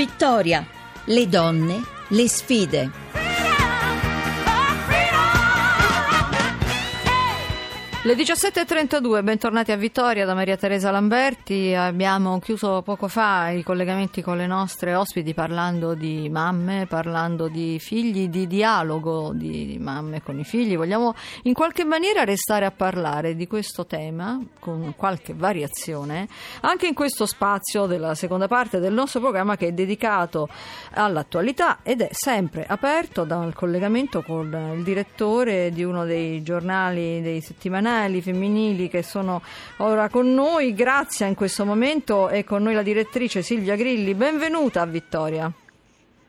Vittoria, le donne, le sfide. Le 17.32, bentornati a Vittoria da Maria Teresa Lamberti. Abbiamo chiuso poco fa i collegamenti con le nostre ospiti parlando di mamme, parlando di figli, di dialogo di mamme con i figli. Vogliamo in qualche maniera restare a parlare di questo tema con qualche variazione anche in questo spazio della seconda parte del nostro programma che è dedicato all'attualità ed è sempre aperto dal collegamento con il direttore di uno dei giornali dei settimanali giovanili, femminili che sono ora con noi. Grazie in questo momento è con noi la direttrice Silvia Grilli. Benvenuta a Vittoria.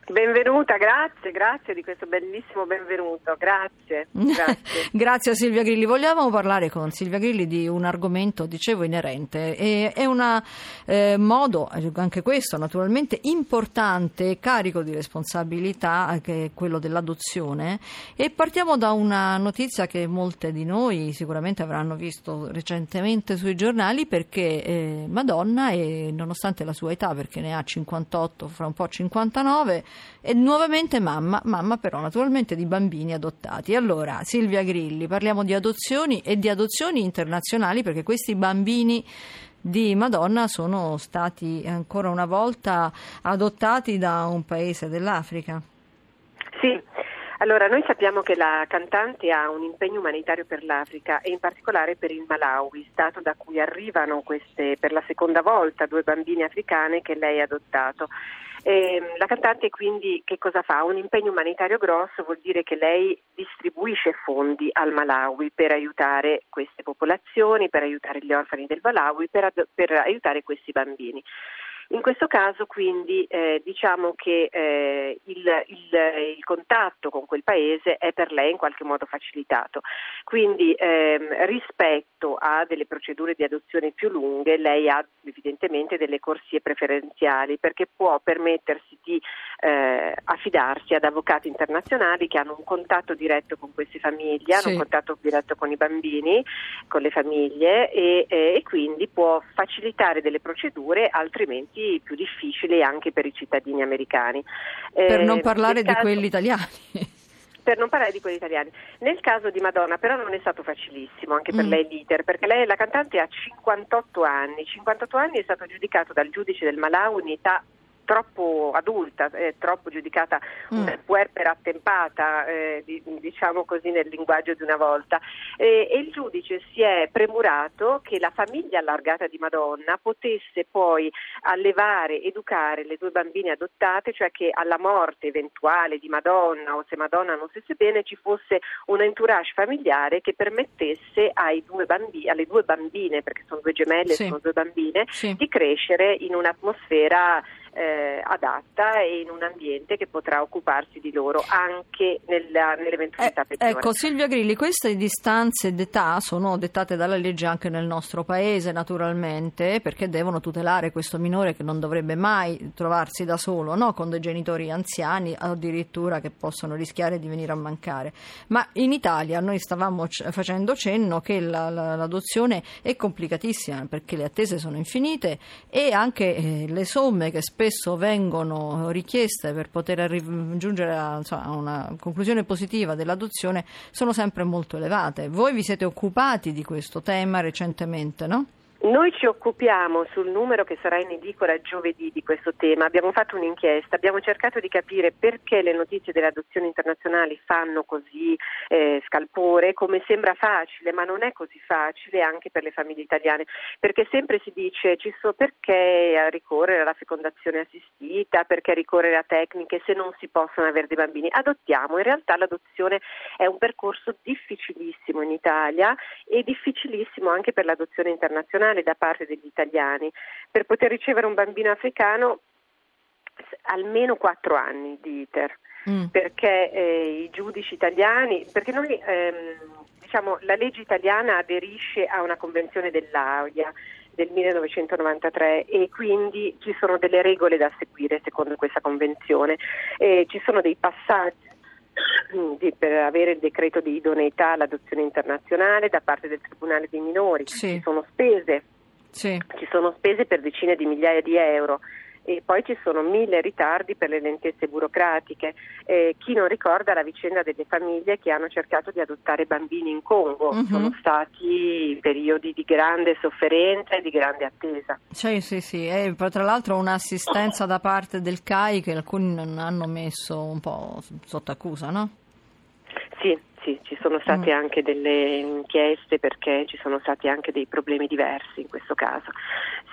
Benvenuta, grazie, grazie di questo bellissimo benvenuto, grazie. Grazie, grazie a Silvia Grilli. Vogliamo parlare con Silvia Grilli di un argomento, dicevo, inerente. E, è un eh, modo, anche questo naturalmente, importante e carico di responsabilità, che è quello dell'adozione. E partiamo da una notizia che molte di noi sicuramente avranno visto recentemente sui giornali, perché eh, Madonna, e nonostante la sua età, perché ne ha 58, fra un po' 59, e nuovamente mamma, mamma però naturalmente di bambini adottati. Allora, Silvia Grilli, parliamo di adozioni e di adozioni internazionali perché questi bambini di Madonna sono stati ancora una volta adottati da un paese dell'Africa. Allora, noi sappiamo che la cantante ha un impegno umanitario per l'Africa e in particolare per il Malawi, stato da cui arrivano queste per la seconda volta due bambine africane che lei ha adottato. E la cantante quindi che cosa fa? Un impegno umanitario grosso vuol dire che lei distribuisce fondi al Malawi per aiutare queste popolazioni, per aiutare gli orfani del Malawi, per, per aiutare questi bambini. In questo caso quindi eh, diciamo che eh, il, il, il, contatto con quel paese è per lei in qualche modo facilitato. Quindi ehm, rispetto a delle procedure di adozione più lunghe lei ha evidentemente delle corsie preferenziali perché può permettersi di eh, affidarsi ad avvocati internazionali che hanno un contatto diretto con queste famiglie, sì. hanno un contatto diretto con i bambini, con le famiglie e, e quindi può facilitare delle procedure altrimenti momenti più difficili anche per i cittadini americani. Per eh, non parlare caso... di quelli italiani per non parlare di quelli italiani. Nel caso di Madonna però non è stato facilissimo anche per mm. lei l'iter, perché lei la cantante ha 58 anni, 58 anni è stato giudicato dal giudice del Malawi in età troppo adulta, eh, troppo giudicata mm. puerpera attempata, eh, di, diciamo così nel linguaggio di una volta. Eh, e il giudice si è premurato che la famiglia allargata di Madonna potesse poi allevare, educare le due bambine adottate, cioè che alla morte eventuale di Madonna o se Madonna non stesse bene ci fosse un entourage familiare che permettesse due bambi- alle due bambine, perché sono due gemelle, sì. sono due bambine, sì. di crescere in un'atmosfera eh, adatta e in un ambiente che potrà occuparsi di loro anche nella, nell'eventualità eh, peggiore. Ecco, Silvia Grilli, queste distanze d'età sono dettate dalla legge anche nel nostro paese, naturalmente, perché devono tutelare questo minore che non dovrebbe mai trovarsi da solo, no? con dei genitori anziani addirittura che possono rischiare di venire a mancare. Ma in Italia noi stavamo c- facendo cenno che la, la, l'adozione è complicatissima perché le attese sono infinite e anche eh, le somme che spesso spesso vengono richieste per poter raggiungere a, insomma, una conclusione positiva dell'adozione sono sempre molto elevate. Voi vi siete occupati di questo tema recentemente, no? Noi ci occupiamo sul numero che sarà in edicola giovedì di questo tema, abbiamo fatto un'inchiesta, abbiamo cercato di capire perché le notizie delle adozioni internazionali fanno così eh, scalpore, come sembra facile, ma non è così facile anche per le famiglie italiane, perché sempre si dice ci so, perché ricorrere alla fecondazione assistita, perché ricorrere a tecniche se non si possono avere dei bambini. Adottiamo, in realtà l'adozione è un percorso difficilissimo in Italia e difficilissimo anche per l'adozione internazionale nazionale da parte degli italiani. Per poter ricevere un bambino africano almeno quattro anni di iter, mm. perché eh, i giudici italiani, perché noi ehm, diciamo la legge italiana aderisce a una convenzione dell'AUIA del 1993 e quindi ci sono delle regole da seguire secondo questa convenzione, eh, ci sono dei passaggi per avere il decreto di idoneità all'adozione internazionale da parte del Tribunale dei minori, sì. ci sono spese, sì. ci sono spese per decine di migliaia di euro e poi ci sono mille ritardi per le lentezze burocratiche. Eh, chi non ricorda la vicenda delle famiglie che hanno cercato di adottare bambini in Congo, uh-huh. sono stati periodi di grande sofferenza e di grande attesa. Sì, sì, sì, e tra l'altro un'assistenza da parte del CAI che alcuni non hanno messo un po' sotto accusa, no? Sì, sì, ci sono state mm. anche delle inchieste perché ci sono stati anche dei problemi diversi in questo caso.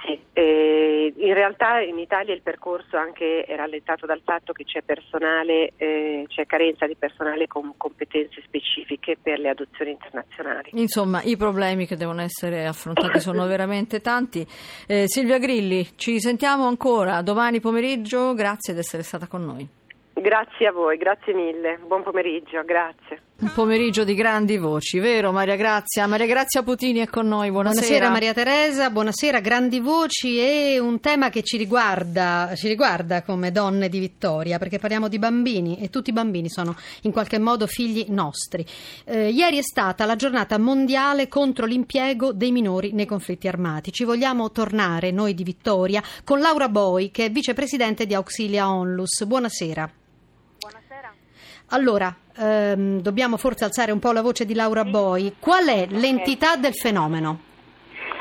Sì, eh, in realtà in Italia il percorso anche è rallentato dal fatto che c'è personale, eh, c'è carenza di personale con competenze specifiche per le adozioni internazionali. Insomma, i problemi che devono essere affrontati sono veramente tanti. Eh, Silvia Grilli, ci sentiamo ancora domani pomeriggio, grazie di essere stata con noi. Grazie a voi, grazie mille. Buon pomeriggio, grazie. Un pomeriggio di grandi voci, vero Maria Grazia? Maria Grazia Putini è con noi, buonasera. Buonasera Maria Teresa, buonasera, grandi voci e un tema che ci riguarda, ci riguarda come donne di Vittoria, perché parliamo di bambini e tutti i bambini sono in qualche modo figli nostri. Eh, ieri è stata la giornata mondiale contro l'impiego dei minori nei conflitti armati. Ci vogliamo tornare, noi di Vittoria, con Laura Boi, che è vicepresidente di Auxilia Onlus. Buonasera. Allora, ehm, dobbiamo forse alzare un po' la voce di Laura Boi. Qual è l'entità del fenomeno?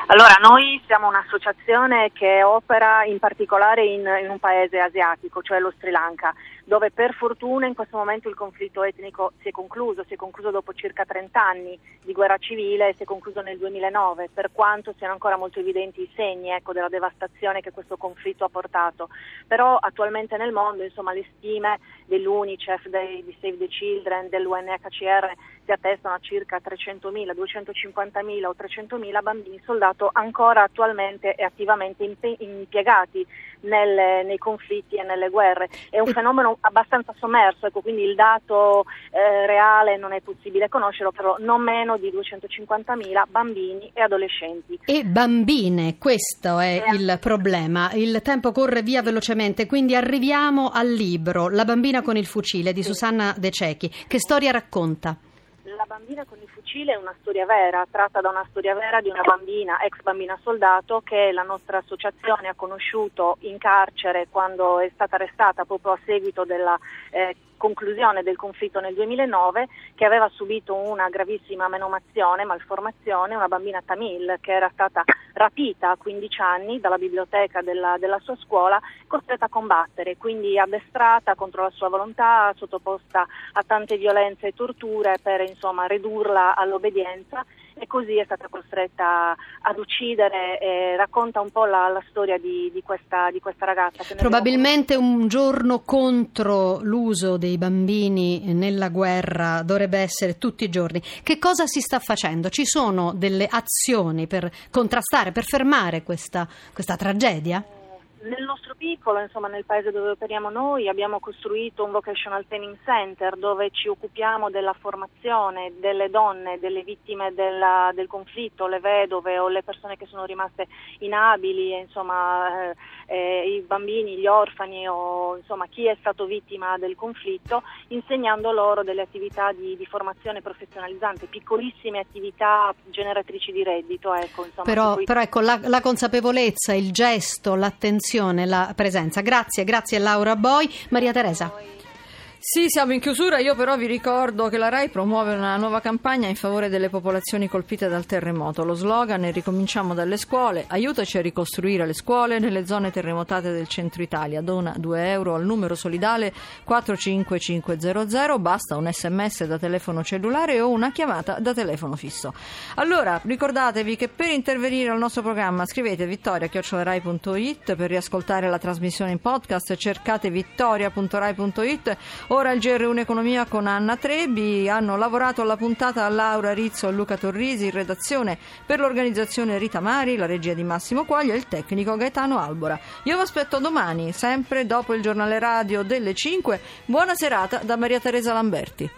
Allora, noi siamo un'associazione che opera in particolare in, in, un paese asiatico, cioè lo Sri Lanka, dove per fortuna in questo momento il conflitto etnico si è concluso, si è concluso dopo circa 30 anni di guerra civile e si è concluso nel 2009, per quanto siano ancora molto evidenti i segni ecco, della devastazione che questo conflitto ha portato. Però attualmente nel mondo insomma, le stime dell'UNICEF, dei, di Save the Children, dell'UNHCR si attestano a circa 300.000, 250.000 o 300.000 bambini soldato ancora attualmente e attivamente impiegati nel, nei conflitti e nelle guerre. È un fenomeno abbastanza sommerso, ecco, quindi il dato eh, reale non è possibile conoscerlo, però non meno di 250.000 bambini e adolescenti. E bambine, questo è eh. il problema. Il tempo corre via velocemente, quindi arriviamo al libro La bambina con il fucile di sì. Susanna De Cecchi. Che storia racconta? La bambina con il fucile è una storia vera, tratta da una storia vera di una bambina, ex bambina soldato, che la nostra associazione ha conosciuto in carcere quando è stata arrestata proprio a seguito della eh, conclusione del conflitto nel 2009 che aveva subito una gravissima menomazione, malformazione, una bambina tamil che era stata rapita a 15 anni dalla biblioteca della, della sua scuola, costretta a combattere, quindi addestrata contro la sua volontà, sottoposta a tante violenze e torture per insomma, ridurla all'obbedienza e così è stata costretta ad uccidere e racconta un po' la, la storia di, di, questa, di, questa, ragazza. Probabilmente un giorno contro l'uso dei bambini nella guerra dovrebbe essere tutti i giorni. Che cosa si sta facendo? Ci sono delle azioni per contrastare, per fermare questa, questa tragedia? Nel nostro piccolo, insomma, nel paese dove operiamo noi, abbiamo costruito un vocational training center dove ci occupiamo della formazione delle donne, delle vittime della, del conflitto, le vedove o le persone che sono rimaste inabili, insomma, eh, eh, i bambini, gli orfani o insomma, chi è stato vittima del conflitto, insegnando loro delle attività di, di formazione professionalizzante, piccolissime attività generatrici di reddito. Ecco, insomma, però, cui... però ecco, la, la consapevolezza, il gesto, l'attenzione attenzione, la presenza. Grazie, grazie Laura Boy. Maria Teresa. Sì, siamo in chiusura. Io però vi ricordo che la RAI promuove una nuova campagna in favore delle popolazioni colpite dal terremoto. Lo slogan è Ricominciamo dalle scuole. Aiutaci a ricostruire le scuole nelle zone terremotate del centro Italia. Dona 2 euro al numero solidale 45500. Basta un sms da telefono cellulare o una chiamata da telefono fisso. Allora, ricordatevi che per intervenire al nostro programma scrivete vittoria.rai.it per riascoltare la trasmissione in podcast. Cercate vittoria.rai.it Ora il GR1 Economia con Anna Trebi. Hanno lavorato alla puntata Laura Rizzo e Luca Torrisi in redazione per l'organizzazione Rita Mari, la regia di Massimo Quaglia e il tecnico Gaetano Albora. Io vi aspetto domani, sempre dopo il giornale radio delle 5. Buona serata da Maria Teresa Lamberti.